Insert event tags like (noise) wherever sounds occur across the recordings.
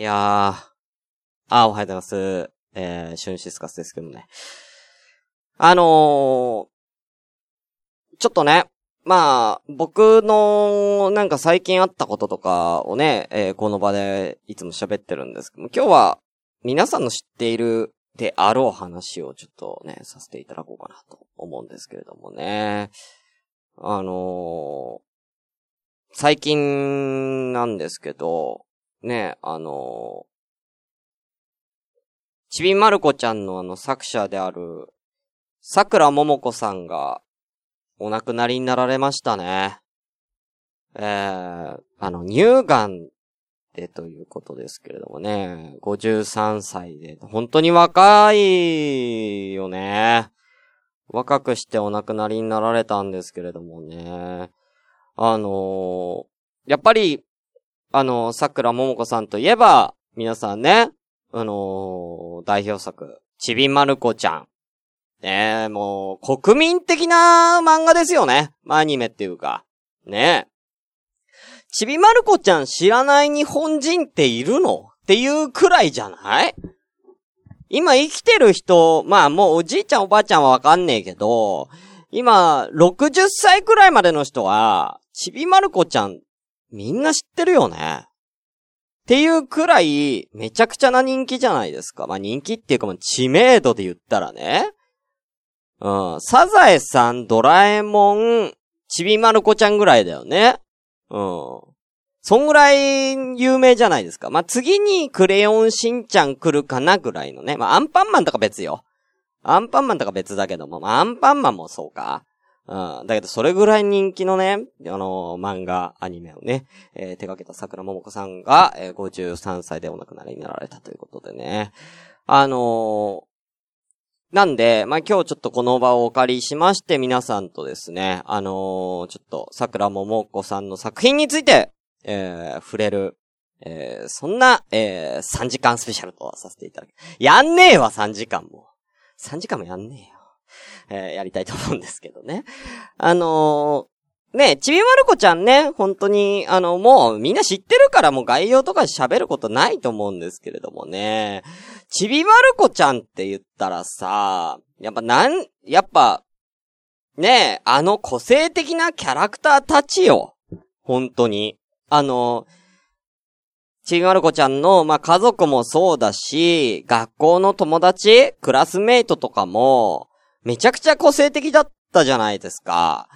いやー。あ、おはようございます。えー、シュンシスカスですけどね。あのー、ちょっとね、まあ、僕の、なんか最近あったこととかをね、えーこの場でいつも喋ってるんですけども、今日は皆さんの知っているであろう話をちょっとね、させていただこうかなと思うんですけれどもね。あのー、最近なんですけど、ね、あのー、ちびまる子ちゃんのあの作者である、桜ももこさんが、お亡くなりになられましたね。えー、あの、乳がんでということですけれどもね、53歳で、本当に若いよね。若くしてお亡くなりになられたんですけれどもね。あのーやっぱり、あの、桜ももこさんといえば、皆さんね、あのー代表作、ちびまる子ちゃん。ねえ、もう、国民的な漫画ですよね。まあアニメっていうか。ねえ。ちびまる子ちゃん知らない日本人っているの？っていうくらいじゃない？今生きてる人、まあもうおじいちゃんおばあちゃんはわかんねえけど、今、60歳くらいまでの人は、ちびまる子ちゃん、みんな知ってるよね。っていうくらい、めちゃくちゃな人気じゃないですか。まあ人気っていうかもう知名度で言ったらね。うん。サザエさん、ドラえもん、ちびまる子ちゃんぐらいだよね。うん。そんぐらい有名じゃないですか。まあ、次にクレヨンしんちゃん来るかなぐらいのね。まあ、アンパンマンとか別よ。アンパンマンとか別だけども、まあ、アンパンマンもそうか。うん。だけど、それぐらい人気のね、あの漫画、アニメをね、えー手掛けた桜ももこさんが、えー53歳でお亡くなりになられたということでね。あのーなんで、まあ、今日ちょっとこの場をお借りしまして、皆さんとですね、あのーちょっと、桜ももこさんの作品について、えー触れる、えーそんな、えー3時間スペシャルとさせていただき、やんねえわ、3時間も。3時間もやんねえよ。(laughs) えーやりたいと思うんですけどね。あのーねちびまる子ちゃんね、本当に、あの、もうみんな知ってるからもう概要とか喋ることないと思うんですけれどもね。ちびまる子ちゃんって言ったらさ、やっぱなん、やっぱ、ね、あの個性的なキャラクターたちよ。本当に。あの、ちびまる子ちゃんの、まあ、家族もそうだし、学校の友達、クラスメイトとかも、めちゃくちゃ個性的だったじゃないですか。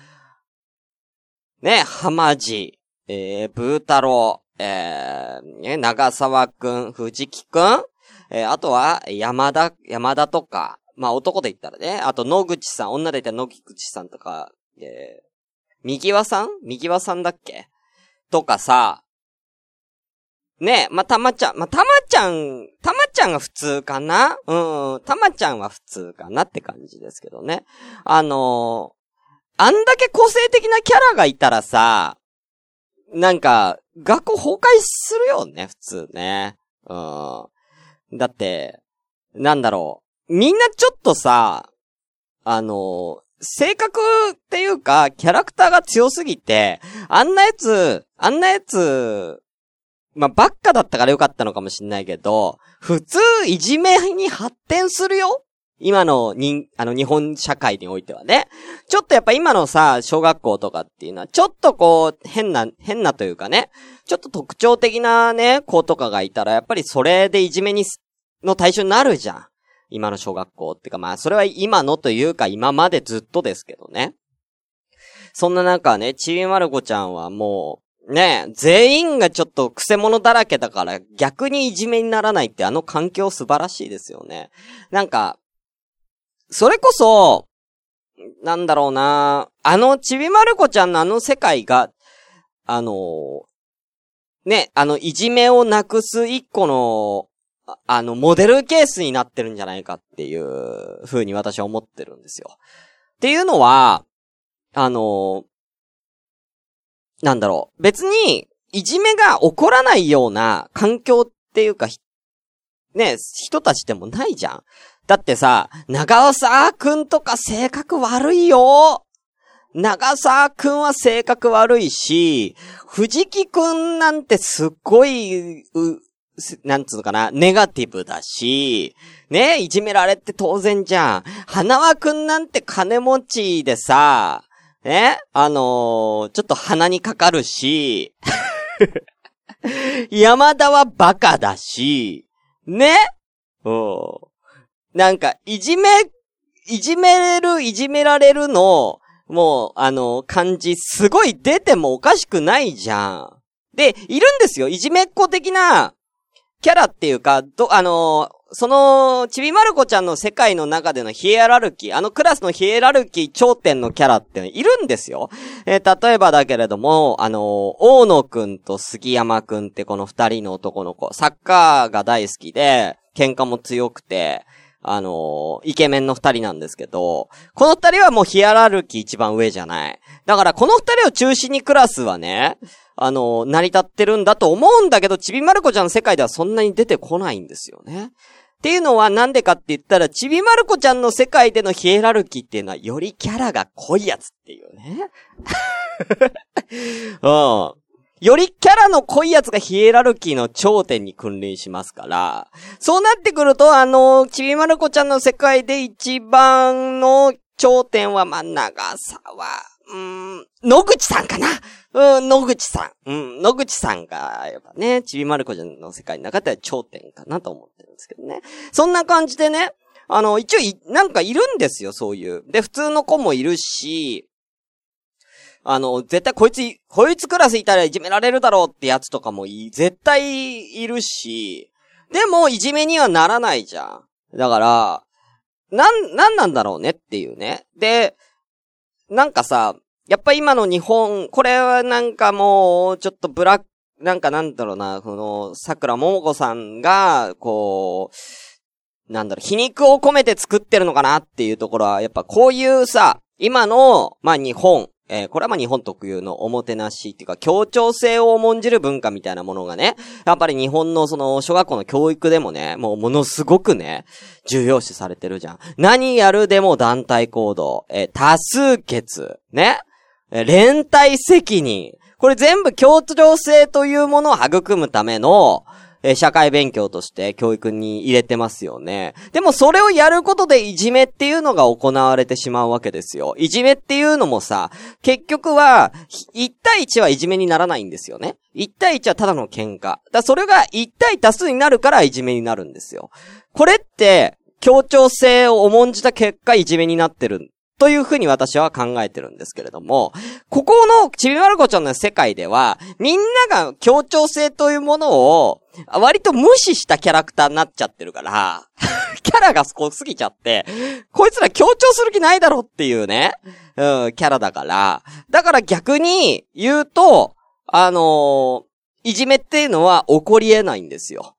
ね、浜地、えー、ブー太郎、えー、ね、長沢くん、藤木くん、えー、あとは、山田、山田とか、まあ男で言ったらね、あと野口さん、女で言ったら野口さんとか、えー、右輪さん？右輪さんだっけ？とかさ、ねまあ、たまちゃん、まあ、たまちゃん、たまちゃんが普通かな？うん、たまちゃんは普通かなって感じですけどね。あのーあんだけ個性的なキャラがいたらさ、なんか、学校崩壊するよね、普通ね。うん。だって、なんだろう。みんなちょっとさ、あの、性格っていうか、キャラクターが強すぎて、あんなやつ、あんなやつ、まあ、ばっかだったからよかったのかもしんないけど、普通、いじめに発展するよ？今の、に、あの、日本社会においてはね。ちょっとやっぱ今のさ、小学校とかっていうのは、ちょっとこう、変な、変なというかね、ちょっと特徴的なね、子とかがいたら、やっぱりそれでいじめに、の対象になるじゃん。今の小学校っていうか、まあ、それは今のというか、今までずっとですけどね。そんな中ね、ちびまる子ちゃんはもうう、ね、全員がちょっと癖者だらけだから、逆にいじめにならないってあの環境素晴らしいですよね。なんか、それこそ、なんだろうなあの、ちびまる子ちゃんのあの世界が、あのね、あの、いじめをなくす一個の、あの、モデルケースになってるんじゃないかっていう風に私は思ってるんですよ。っていうのは、あのなんだろう。別に、いじめが起こらないような環境っていうか、ね、人たちでもないじゃん。だってさ、長沢くんとか性格悪いよ長沢くんは性格悪いし、藤木くんなんてすっごい、う、なんつうのかな、ネガティブだし、ね、いじめられて当然じゃん。花輪くんなんて金持ちでさ、ね、あのー、ちょっと鼻にかかるし、(laughs) 山田はバカだし、ね？うん。なんか、いじめ、いじめる、いじめられるの、もう、あの、感じ、すごい出てもおかしくないじゃん。で、いるんですよ。いじめっ子的な、キャラっていうか、ど、あのその、ちびまる子ちゃんの世界の中でのヒエラルキー、あのクラスのヒエラルキー頂点のキャラっているんですよ。えー、例えばだけれども、あの大野くんと杉山くんってこの二人の男の子、サッカーが大好きで、喧嘩も強くて、あのイケメンの二人なんですけど、この二人はもうヒエラルキー一番上じゃない。だからこの二人を中心にクラスはね、あの、成り立ってるんだと思うんだけど、ちびまる子ちゃんの世界ではそんなに出てこないんですよね。っていうのはなんでかって言ったら、ちびまる子ちゃんの世界でのヒエラルキーっていうのは、よりキャラが濃いやつっていうね。(laughs) うん。よりキャラの濃いやつがヒエラルキーの頂点に君臨しますから、そうなってくると、あの、ちびまる子ちゃんの世界で一番の頂点は、まあ、長さは、うん、野口さんかなうん、野口さん。うん、野口さんが、やっぱね、ちびまる子ちゃんの世界の中では頂点かなと思ってるんですけどね。そんな感じでね、あの、一応い、なんかいるんですよ、そういう。で、普通の子もいるし、あの、絶対こいつ、こいつクラスいたらいじめられるだろうってやつとかもい、絶対いるし、でもいじめにはならないじゃん。だから、なん、なんなんだろうねっていうね。で、なんかさ、やっぱ今の日本、これはなんかもう、ちょっとブラック、なんかなんだろうな、この、桜ももこさんが、こう、なんだろう、皮肉を込めて作ってるのかなっていうところは、やっぱこういうさ、今の、まあ日本、えー、これはまあ日本特有のおもてなしっていうか協調性を重んじる文化みたいなものがね、やっぱり日本のその小学校の教育でもね、もうものすごくね、重要視されてるじゃん。何やるでも団体行動、えー、多数決、ね。連帯責任。これ全部協調性というものを育むための、え社会勉強として教育に入れてますよね。でもそれをやることでいじめっていうのが行われてしまうわけですよ。いじめっていうのもさ、結局は、1対1はいじめにならないんですよね。1対1はただの喧嘩。だそれが1対多数になるからいじめになるんですよ。これって、協調性を重んじた結果いじめになってるというふうに私は考えてるんですけれども、ここのちびまる子ちゃんの世界では、みんなが協調性というものを、割と無視したキャラクターになっちゃってるから、(laughs) キャラが少すぎちゃって、こいつら協調する気ないだろっていうね、うん、キャラだから、だから逆に言うと、あのー、いじめっていうのは起こり得ないんですよ。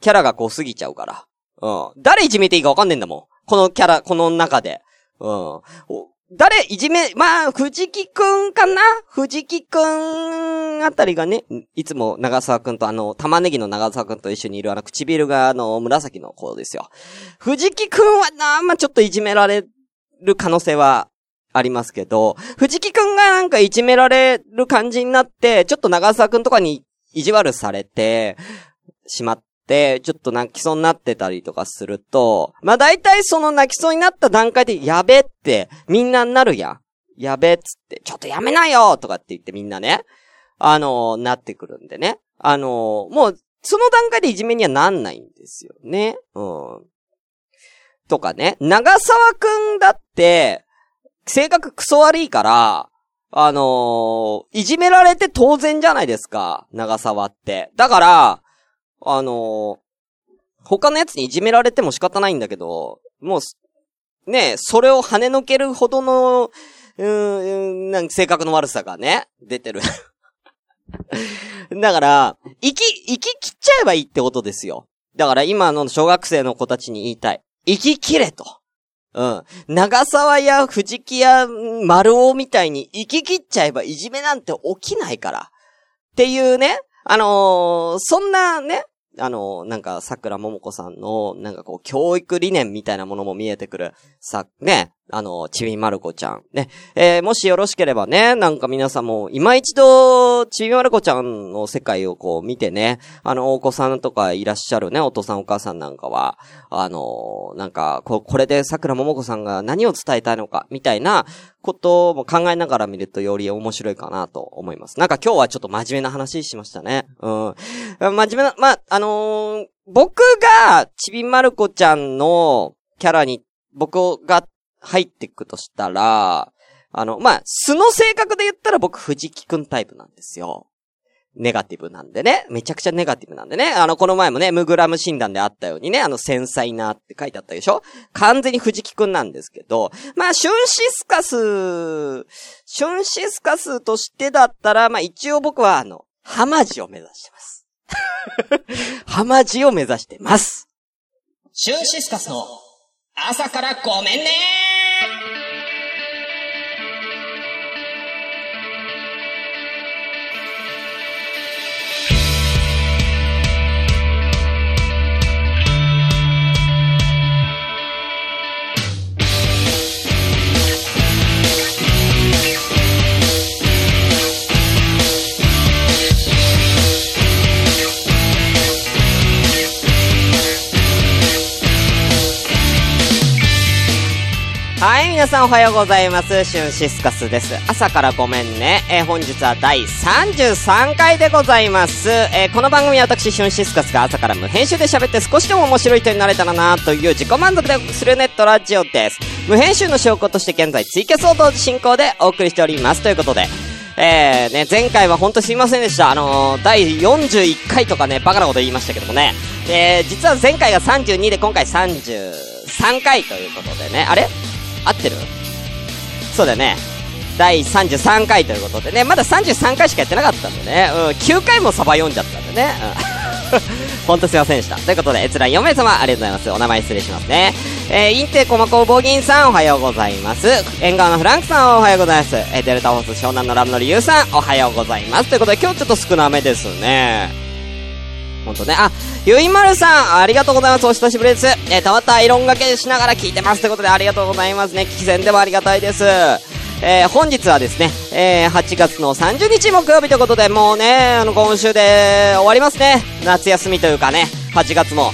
キャラが濃すぎちゃうから。うん。誰いじめていいかわかんねえんだもん。このキャラ、この中で。うん。誰、いじめ、まあ、藤木くんかな？藤木くんあたりがね、いつも長沢くんとあの、玉ねぎの長沢くんと一緒にいるあの、唇があの、紫の子ですよ。藤木くんはな、まあ、ちょっといじめられる可能性はありますけど、藤木くんがなんかいじめられる感じになって、ちょっと長沢くんとかに意地悪されて、しまっ、ちょっと泣きそうになってたりとかすると、まあ大体その泣きそうになった段階で、やべって、みんなになるやん。やべっつって、ちょっとやめなよとかって言ってみんなね、あのー、なってくるんでね。あのー、もう、その段階でいじめにはなんないんですよね。うん。とかね、長沢くんだって、性格クソ悪いから、あのー、いじめられて当然じゃないですか、長沢って。だから、あの、他のやつにいじめられても仕方ないんだけど、もう、ね、それを跳ねのけるほどの、うーん、なんか性格の悪さがね、出てる。(laughs) だから、生き、生き切っちゃえばいいってことですよ。だから今の小学生の子たちに言いたい。生き切れと。うん。長沢や藤木や丸尾みたいに生き切っちゃえばいじめなんて起きないから。っていうね、あのー、そんなね、あのー、なんか、桜ももこさんの、なんかこう、教育理念みたいなものも見えてくる、さ、ね、あの、ちびまる子ちゃん。ね。えー、もしよろしければね、なんか皆さんも、今一度、ちびまる子ちゃんの世界をこう見てね、あの、お子さんとかいらっしゃるね、お父さんお母さんなんかは、あのなんか、こ、これで桜ももこさんが何を伝えたいのか、みたいなことも考えながら見るとより面白いかなと思います。なんか今日はちょっと真面目な話しましたね。うん。真面目な、まあ、あのー、僕が、ちびまる子ちゃんのキャラに、僕が入っていくとしたら、あの、まあ、素の性格で言ったら僕藤木くんタイプなんですよ。ネガティブなんでね。めちゃくちゃネガティブなんでね。あの、この前もね、ムグラム診断であったようにね、あの、繊細なって書いてあったでしょ完全に藤木くんなんですけど、まあ、シュンシスカス、シュンシスカスとしてだったら、まあ、一応僕はあの、ハマジを目指してます。(laughs) ハマジを目指してます。シュンシスカスの朝からごめんねさんおはようございます。シュンシスカスです。朝からごめんね。えー、本日は第33回でございます。えー、この番組は私、シュンシスカスが朝から無編集で喋って少しでも面白い人になれたらなという自己満足でするネットラジオです。無編集の証拠として現在ツイキャスを同時進行でお送りしております。ということで、えー、ね、前回はほんとすいませんでした。あのー、第41回とかね、バカなこと言いましたけどもね。えー、実は前回が32で今回33回ということでね。あれ？合ってる？そうだよね。第33回ということでね、まだ33回しかやってなかったんでね、うん、9回もサバ読んじゃったんでね、うん。(laughs) ほんとすいませんでした。ということで、閲覧4名様、ありがとうございます。お名前失礼しますね。えー、インテコマコボギンさん、おはようございます。縁側のフランクさん、おはようございます。えー、デルタホース湘南のラブの理由さん、おはようございます。ということで、今日ちょっと少なめですね。ほんとね。あ、ゆいまるさん、ありがとうございます。お久しぶりです。えー、たまたアイロンがけしながら聞いてます。ということで、ありがとうございますね。聞き戦でもありがたいです。えー、本日はですね、えー、8月の30日木曜日ということで、もうね、あの、今週で終わりますね。夏休みというかね、8月も。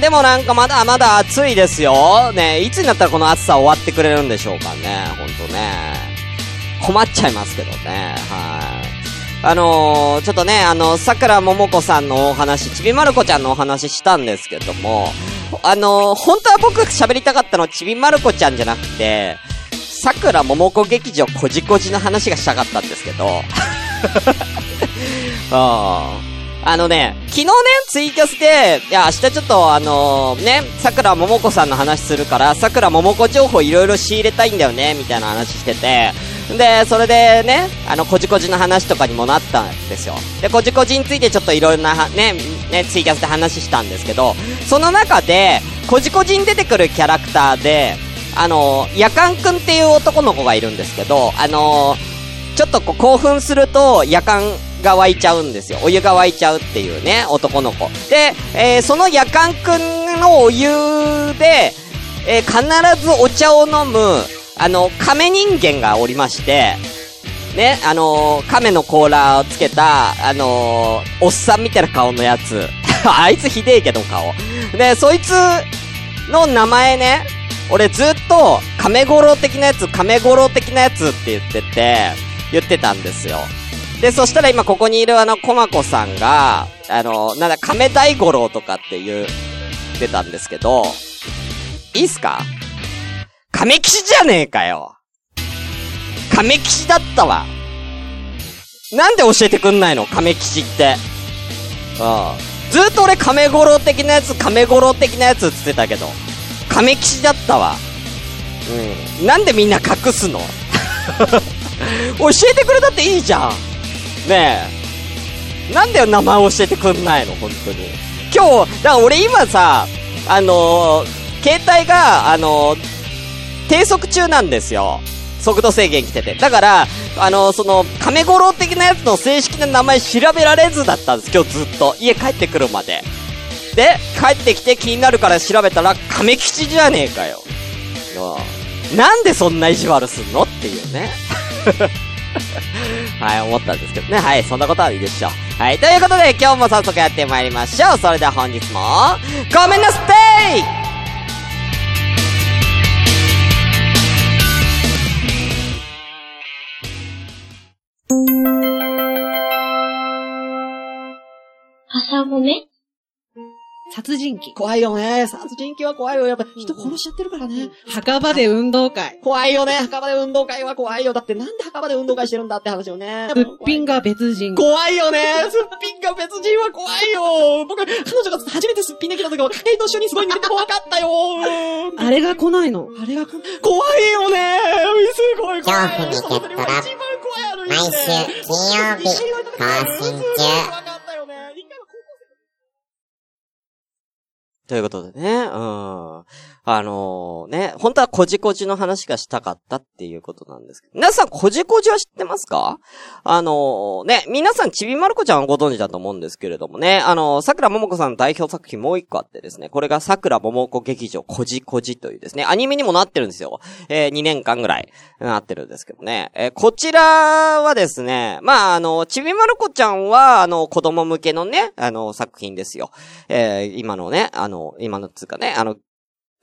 でもなんかまだまだ暑いですよ。ね、いつになったらこの暑さ終わってくれるんでしょうかね。ほんとね。困っちゃいますけどね。はい。あのー、ちょっとね、あの、桜ももこさんのお話、ちびまる子ちゃんのお話したんですけども、あのー、本当は僕喋りたかったのちびまる子ちゃんじゃなくて、桜ももこ劇場こじこじの話がしたかったんですけど、(laughs) ああのね、昨日ね、ツイキャスで、いや、明日ちょっとあのー、ね、桜ももこさんの話するから、桜ももこ情報いろいろ仕入れたいんだよね、みたいな話してて、で、それでね、あの、こじこじの話とかにもなったんですよ。で、こじこじについてちょっといろんな、ね、ね、ツイキャスで話したんですけど、その中で、こじこじに出てくるキャラクターで、あの、夜間くんっていう男の子がいるんですけど、あの、ちょっとこう興奮すると夜間が湧いちゃうんですよ。お湯が湧いちゃうっていうね、男の子。で、えー、その夜間くんのお湯で、えー、必ずお茶を飲む、あの、亀人間がおりまして、ね、あのー、亀の甲羅をつけた、あのー、おっさんみたいな顔のやつ。(laughs) あいつひでえけど顔。で、そいつの名前ね、俺ずっと、亀五郎的なやつ、亀五郎的なやつって言ってて、言ってたんですよ。で、そしたら今ここにいるあの、コマコさんが、あの、なんだ、亀大五郎とかって言ってたんですけど、いいっすか？亀騎士じゃねえかよ。亀騎士だったわ。なんで教えてくんないの？亀騎士って。うん。ずっと俺亀五郎的なやつ、亀五郎的なやつって言ってたけど、亀騎士だったわ。うん。なんでみんな隠すの？(laughs) 教えてくれたっていいじゃん。ねえ。なんだよ名前教えてくんないの？本当に。今日、だから俺今さ、あのー、携帯が、あのー、低速中なんですよ。速度制限来てて。だから、あの、その、亀五郎的なやつの正式な名前調べられずだったんです、今日ずっと。家帰ってくるまで。で、帰ってきて気になるから調べたら、亀吉じゃねえかよ。なんでそんな意地悪すんのっていうね。(laughs) はい、思ったんですけどね。はい、そんなことはいいでしょう。はい、ということで今日も早速やってまいりましょう。それでは本日も、ごめんなさいごめ殺人鬼。怖いよね。殺人鬼は怖いよ。やっぱ人殺しちゃってるからね。墓場で運動会。怖いよね。墓場で運動会は怖いよ。だってなんで墓場で運動会してるんだって話よね。すっぴんが別人。怖いよね。すっぴんが別人は怖いよ。僕、彼女が初めてすっぴんできた時は、家計と一緒にすごい見てて怖かったよ。あれが来ないの？あれが来ない。怖いよね。すごい怖い。恐怖にゲットラ毎週金曜日更新中。ということでね、うん。あのー、ね、本当はこじこじの話がしたかったっていうことなんですけど。皆さん、こじこじは知ってますか？あのー、ね、皆さん、ちびまる子ちゃんはご存知だと思うんですけれどもね、あのー、桜ももこさんの代表作品もう一個あってですね、これが桜ももこ劇場こじこじというですね、アニメにもなってるんですよ。えー、2年間ぐらいなってるんですけどね。えー、こちらはですね、まあ、あの、ちびまる子ちゃんは、あの、子供向けのね、あの、作品ですよ。えー、今のね、あの、の今のつうかね、あの、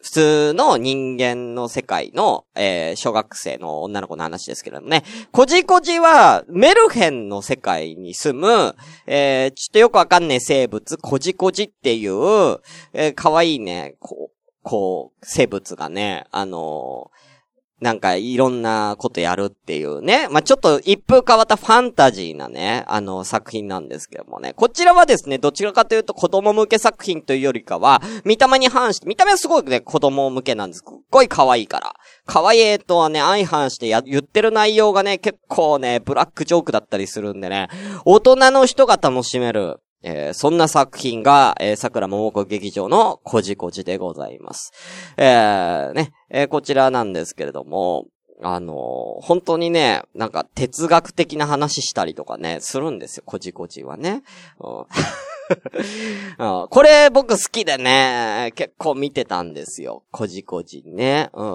普通の人間の世界の、えー、小学生の女の子の話ですけれどもね。こじこじは、メルヘンの世界に住む、えー、ちょっとよくわかんねえ生物、こじこじっていう、えー、かわいいね、こう、こう、生物がね、あのーなんかいろんなことやるっていうね。まあ、ちょっと一風変わったファンタジーなね、あの作品なんですけどもね。こちらはですね、どちらかというと子供向け作品というよりかは、見た目に反して、見た目はすごいね、子供向けなんです。すっごい可愛いから。可愛いとはね、相反してや、言ってる内容がね、結構ね、ブラックジョークだったりするんでね、大人の人が楽しめる、えー、そんな作品が、えー、桜桃子劇場のこじこじでございます。えー、ね、えー、こちらなんですけれども、あのー、本当にね、なんか哲学的な話したりとかね、するんですよ、こじこじはね。うん (laughs) これ僕好きでね、結構見てたんですよ。こじこじね。うん。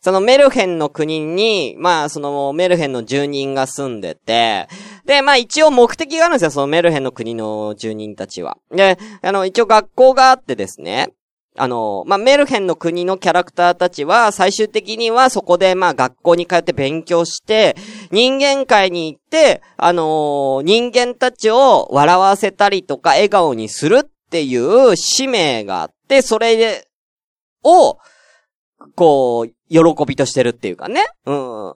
そのメルヘンの国に、まあそのメルヘンの住人が住んでて、で、まあ一応目的があるんですよ、そのメルヘンの国の住人たちは。で、あの、一応学校があってですね、あの、まあ、メルヘンの国のキャラクターたちは、最終的にはそこで、まあ、学校に通って勉強して、人間界に行って、あのー、人間たちを笑わせたりとか、笑顔にするっていう使命があって、それで、を、こう、喜びとしてるっていうかね。うん。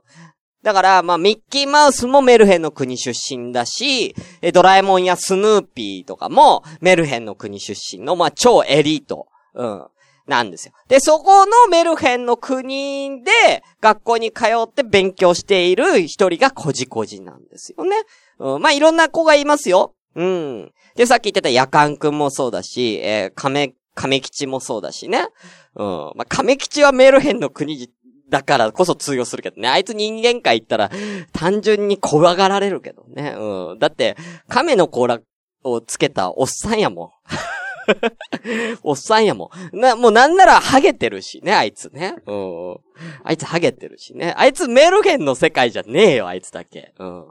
だから、まあ、ミッキーマウスもメルヘンの国出身だし、ドラえもんやスヌーピーとかもメルヘンの国出身の、まあ、超エリート。うん。なんですよ。で、そこのメルヘンの国で、学校に通って勉強している一人がこじこじなんですよね。うん。まあ、いろんな子がいますよ。うん。で、さっき言ってた夜間くんもそうだし、えー、亀、亀吉もそうだしね。うん。まあ、亀吉はメルヘンの国だからこそ通用するけどね。あいつ人間界行ったら、単純に怖がられるけどね。うん。だって、亀の甲羅をつけたおっさんやもん。(laughs) おっさんやもん。な、もうなんならハゲてるしね、あいつね。うん。あいつハゲてるしね。あいつメルヘンの世界じゃねえよ、あいつだけ。うん。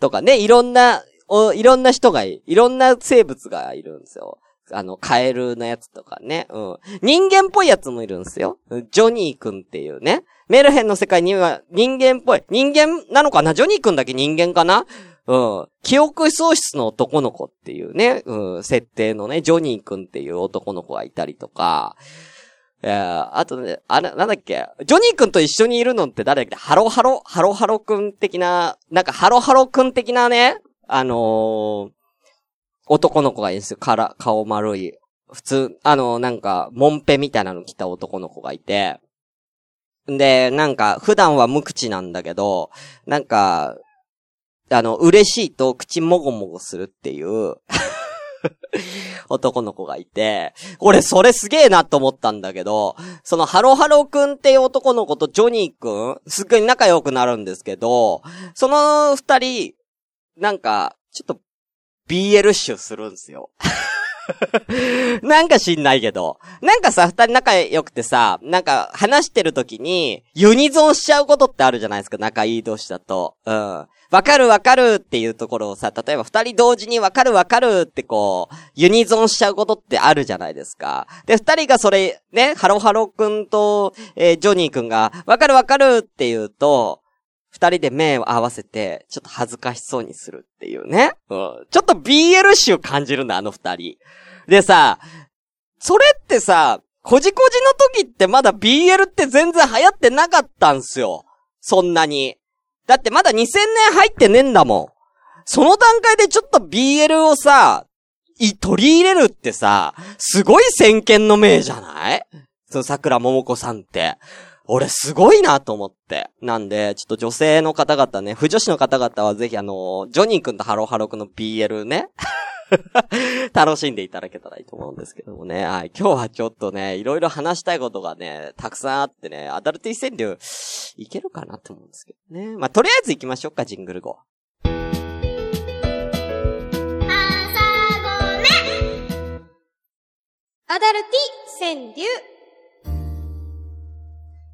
とかね、いろんな、お、いろんな人がい、いろんな生物がいるんですよ。あの、カエルのやつとかね。うん。人間っぽいやつもいるんですよ。ジョニーくんっていうね。メルヘンの世界には人間っぽい。人間なのかな？ジョニーくんだけ人間かな？うん。記憶喪失の男の子っていうね、うん、設定のね、ジョニーくんっていう男の子がいたりとか、えー、あとね、あれ、なんだっけ、ジョニーくんと一緒にいるのって誰だっけ？ハロハロ、ハロハロくん的な、なんかハロハロくん的なね、あのー、男の子がいるんですよ。から、顔丸い。普通、あのー、なんか、モンペみたいなの着た男の子がいて、で、なんか、普段は無口なんだけど、なんか、あの、嬉しいと口もごもごするっていう男の子がいて、俺それすげえなと思ったんだけど、そのハロハロくんっていう男の子とジョニーくん、すっごい仲良くなるんですけど、その二人、なんか、ちょっと、BL 集するんですよ。(laughs) なんか知んないけど。なんかさ、二人仲良くてさ、なんか話してる時に、ユニゾンしちゃうことってあるじゃないですか、仲いい同士だと。うん。わかるわかるっていうところをさ、例えば二人同時にわかるわかるってこう、ユニゾンしちゃうことってあるじゃないですか。で、二人がそれ、ね、ハロハロくんと、えージョニーくんが、わかるわかるって言うと、二人で目を合わせて、ちょっと恥ずかしそうにするっていうね。うん。ちょっと BL 集感じるんだ、あの二人。でさ、それってさ、こじこじの時ってまだ BL って全然流行ってなかったんすよ。そんなに。だってまだ2000年入ってねえんだもん。その段階でちょっと BL をさ、い、取り入れるってさ、すごい先見の明じゃない？その桜桃子さんって。俺すごいなと思って。なんで、ちょっと女性の方々ね、腐女子の方々はぜひあの、ジョニーくんとハローハローくんの BL ね。(laughs) 楽しんでいただけたらいいと思うんですけどもね。はい。今日はちょっとね、いろいろ話したいことがね、たくさんあってね、アダルティ川柳、いけるかなと思うんですけどね。まあ、とりあえず行きましょうか、ジングル後。アダルティ川柳。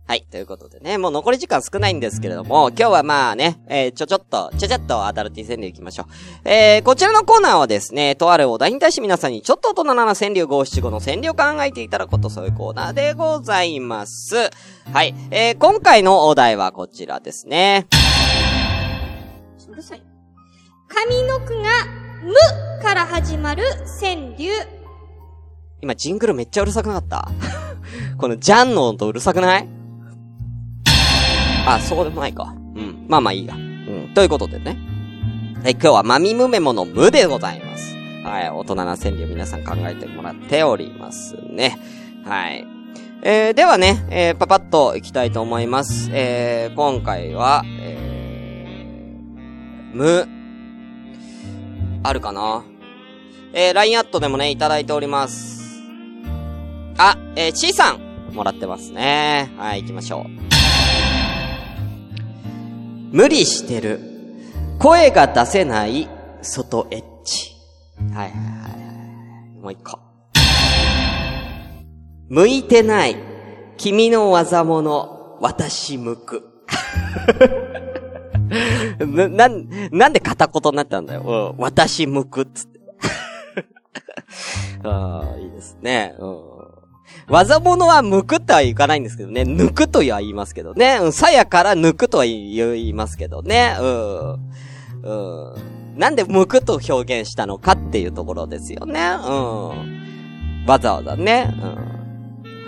はい。ということでね、もう残り時間少ないんですけれども、今日はまあね、えーちょちょっと、ちゃちゃっとアダルティ川柳行きましょう。えー、こちらのコーナーはですね、とあるお題に対して皆さんにちょっと大人な川柳五七五の川柳を考えていただくこと、そういうコーナーでございます。はい。えー、今回のお題はこちらですね。うるさい。上の句が、むから始まる川柳。今、ジングルめっちゃうるさくなかった？(laughs) このジャンの音うるさくない？あ、そうでもないか。うん。まあまあいいや。うん。ということでね。はい、今日はマミムメモの無でございます。はい、大人な川柳皆さん考えてもらっておりますね。はい。えー、ではね、えー、パパッといきたいと思います。えー、今回は、えー、無、あるかな？えー、LINE アットでもね、いただいております。あ、えー、C さん、もらってますね。はい、行きましょう。無理してる。声が出せない、外エッチ。はいはいはい。もう一個。向いてない。君の技物、私向く。(laughs) な、なん、なんで片言になったんだよ。私向くっつって。(laughs) ああ、いいですね。うん。技物は向くとは言かないんですけどね。抜くとは言いますけどね。うん、鞘から抜くとは言いますけどね。うん。うん。なんで向くと表現したのかっていうところですよね。うん。わざわざね。うん。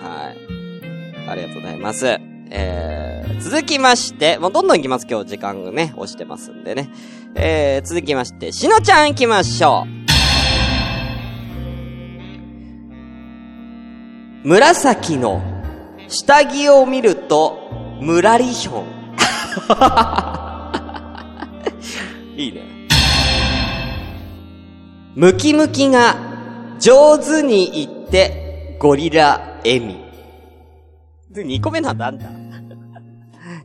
はい。ありがとうございます。えー、続きまして、もうどんどん行きます。今日時間がね、押してますんでね。えー、続きまして、しのちゃん行きましょう。紫の下着を見ると、むらりひょん。(laughs) いいね。ムキムキが上手に言って、ゴリラ笑み。で、2個目なんだ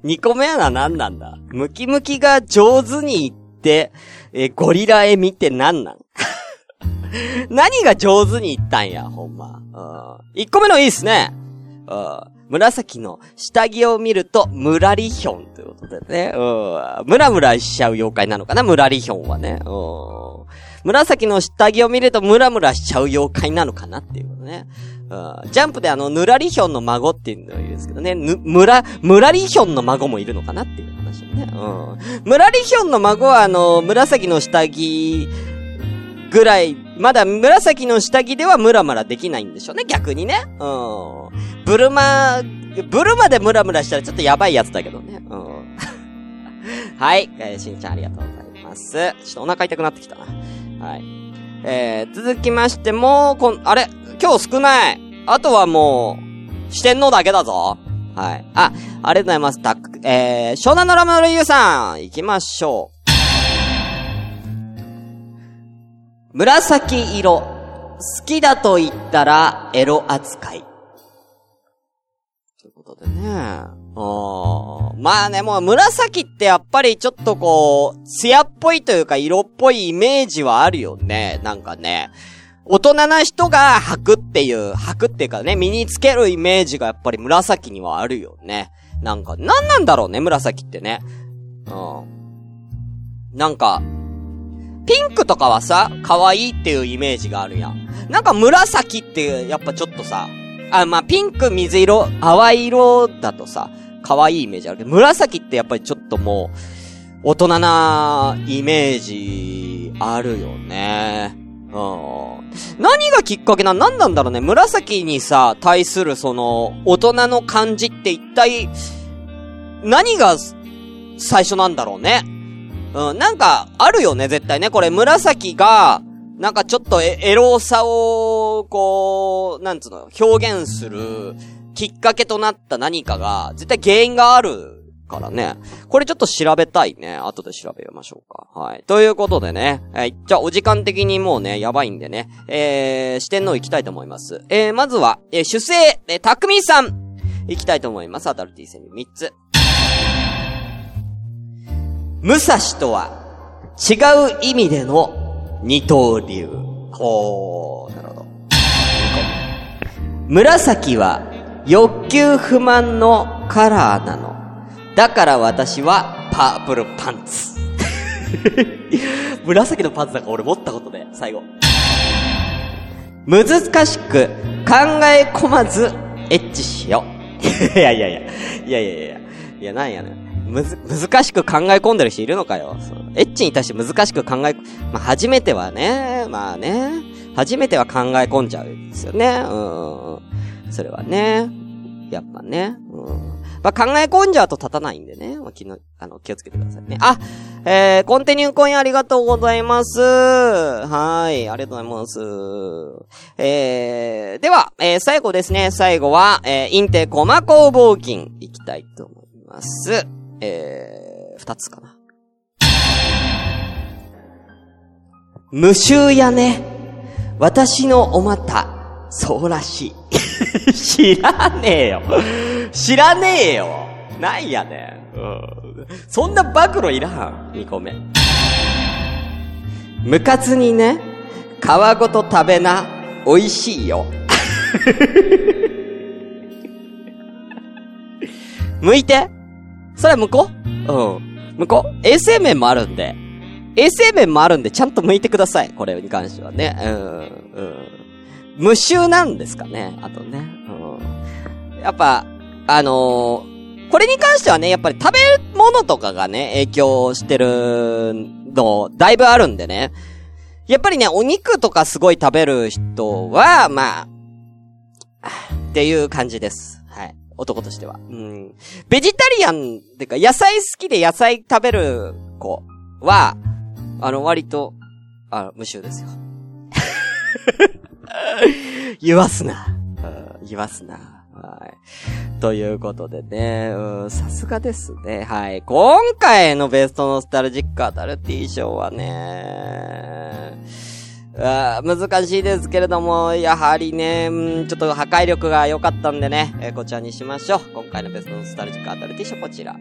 ?2 個目は何なんだ？ムキムキが上手に言って、えゴリラ笑みって何なん？何が上手に言ったんや、ほんま。うん。1個目のいいっすね。紫の下着を見ると、ムラリヒョンということでね。うん。ムラムラしちゃう妖怪なのかな、ムラリヒョンはね。うん。紫の下着を見るとムラムラしちゃう妖怪なのかなっていうね。うん。ジャンプであの、ヌラリヒョンの孫っていうのを言うんですけどね。ぬ、ムラ、ムラリヒョンの孫もいるのかなっていう話ね。うん。ムラリヒョンの孫はあの、紫の下着、ぐらい、まだ紫の下着ではムラムラできないんでしょうね、逆にね。うん。ブルマ、ブルマでムラムラしたらちょっとやばいやつだけどね。うん。(laughs) はい。えー、しんちゃんありがとうございます。ちょっとお腹痛くなってきたな。はい。えー、続きまして、も、こん、あれ？今日少ない。あとはもう、四天王だけだぞ。はい。あ、ありがとうございます。たく、えー、湘南のラムのゆうさん、行きましょう。紫色。好きだと言ったら、エロ扱い。ということでね。あーまあね、もう紫ってやっぱりちょっとこう、艶っぽいというか色っぽいイメージはあるよね。なんかね。大人な人が履くっていう、履くっていうかね、身につけるイメージがやっぱり紫にはあるよね。なんか、なんなんだろうね、紫ってね。うん。なんか、ピンクとかはさ、可愛いっていうイメージがあるやん。なんか紫ってやっぱちょっとさ、あ、まあ、ピンク、水色、淡い色だとさ、可愛いイメージあるけど、紫ってやっぱりちょっともう、大人なイメージあるよね。うん。何がきっかけな、なんなんだろうね。紫にさ、対するその、大人の感じって一体、何が最初なんだろうね。うん、なんか、あるよね、絶対ね。これ、紫が、なんかちょっとエエロさを、こう、なんつうの、表現する、きっかけとなった何かが、絶対原因があるからね。これちょっと調べたいね。後で調べましょうか。はい。ということでね。はい。じゃあ、お時間的にもうね、やばいんでね。えー、四天王行きたいと思います。えー、まずは、えー、主生、えー、たくみさん。行きたいと思います。アダルティー戦3つ。武蔵とは、違う意味での二刀流。ほー、なるほど。紫は欲求不満のカラーなの。だから私はパープルパンツ。(laughs) 紫のパンツなんか俺持ったことで、最後。難しく考え込まずエッチしよう。(laughs) いやいやいや、いやいやいや、いやなんやねん。むず、難しく考え込んでる人いるのかよ。そうエッチに対して難しく考え、まあ、初めてはね、まあね、初めては考え込んじゃうんですよね。うんうん。それはね、やっぱね、うん。まあ、考え込んじゃうと立たないんでね。まあ、気の、あの、気をつけてくださいね。あ、えー、コンティニューコインありがとうございます。はい、ありがとうございます。えー、では、えー、最後ですね。最後は、えー、インテコマ工房金、いきたいと思います。えー、二つかな。無臭やね。私のお股、そうらしい。(laughs) 知らねえよ。知らねえよ。なんやねん。そんな暴露いらん。2個目。むかつにね、皮ごと食べな、美味しいよ。(laughs) 向いて。それは向こう？うん。向こう？衛生面もあるんで。衛生面もあるんで、ちゃんと向いてください。これに関してはね。うん。うん。無臭なんですかね。あとね。うん。やっぱ、あのーこれに関してはね、やっぱり食べ物とかがね、影響してるの、だいぶあるんでね。やっぱりね、お肉とかすごい食べる人は、まあ、っていう感じです。はい。男としては。うん。ベジタリアン、ってか、野菜好きで野菜食べる子は、あの、割と、あの、無臭ですよ。(laughs) 言わすな。うん言わすな。はい。ということでね、うん、さすがですね。はい。今回のベストノスタルジックアダルティ賞はね、あー難しいですけれども、やはりね、うんちょっと破壊力が良かったんでね、えーこちらにしましょう。今回のベストノスタルジックアダルティ賞こちら。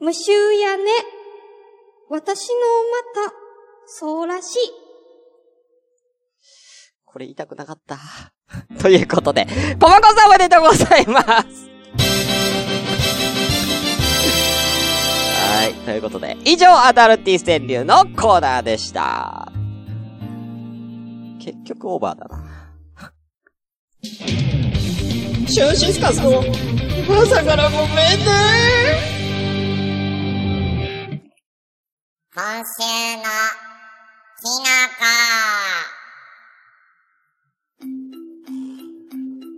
無臭やね。私のお股、そうらしい。これ言いたくなかった。(laughs) ということで、コマコさんおめでとうございますはい。ということで、以上、アダルティ川柳のコーナーでした。結局オーバーだな。シュンシスカスの朝からごめんね今週のきのこ。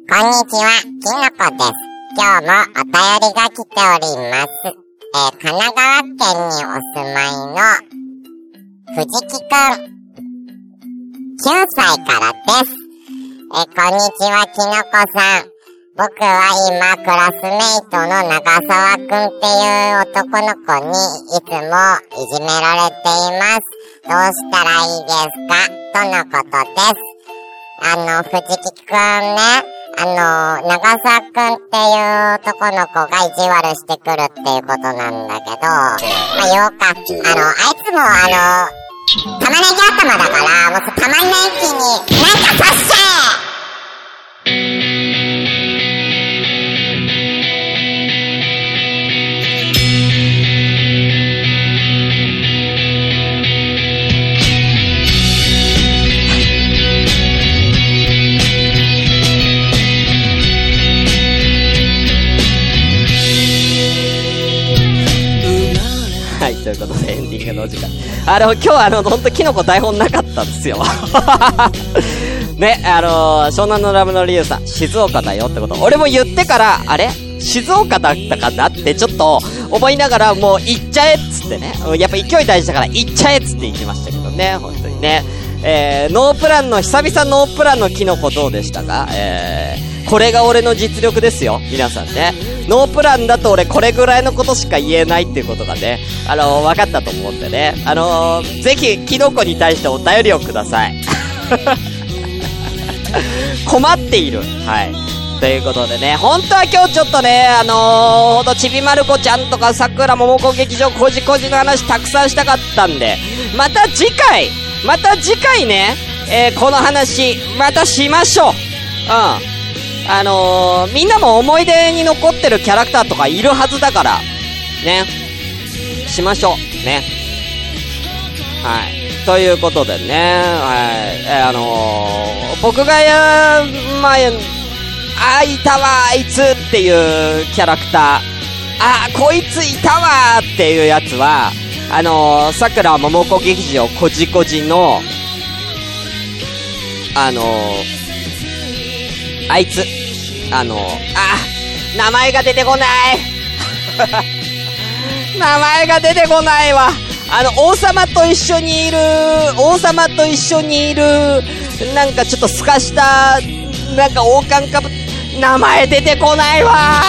こんにちは、きのこです。今日もお便りが来ております。えー神奈川県にお住まいの藤木くん。9歳からです。えーこんにちは、きのこさん。僕は今、クラスメイトの長沢くんっていう男の子にいつもいじめられています。どうしたらいいですか？とのことです。あの、藤木くんね、あの、長沢くんっていう男の子が意地悪してくるっていうことなんだけど、まあ、ようか、あの、あいつもあの、玉ねぎ頭だから、もう玉ねぎに、なんか刺してということでエンディングのお時間。(laughs) あの、今日はあの、ほんとキノコ台本なかったんですよ。(laughs) ね、あの湘南のラムのリュウさん、静岡だよってこと。俺も言ってから、あれ？静岡だったかなってちょっと思いながらもう行っちゃえっつってね。やっぱ勢い大事だから行っちゃえっつって言ってましたけどね。本当にね。えー、ノープランの、久々ノープランのキノコどうでしたか？えー、これが俺の実力ですよ。皆さんね。ノープランだと俺これぐらいのことしか言えないっていうことがね、あのー、分かったと思うんでね。あのー、ぜひ、キノコに対してお便りをください。(laughs) 困っている。はい。ということでね、本当は今日ちょっとね、あのー、ほんとちびまる子ちゃんとか桜桃子劇場こじこじの話たくさんしたかったんで、また次回、また次回ね、えー、この話、またしましょう。うん。あのー、みんなも思い出に残ってるキャラクターとかいるはずだから、ね。しましょう。ね。はい。ということでね、はい。えーあのー、僕がや、まあ、あ、いたわ、あいつっていうキャラクター。あ、こいついたわっていうやつは、あのー、桜桃子劇場こじこじの、あのー、あいつ、あの、あ、名前が出てこない。(laughs) 名前が出てこないわ。あの、王様と一緒にいる、王様と一緒にいる、なんかちょっと透かした、なんか王冠かぶ、名前出てこないわ。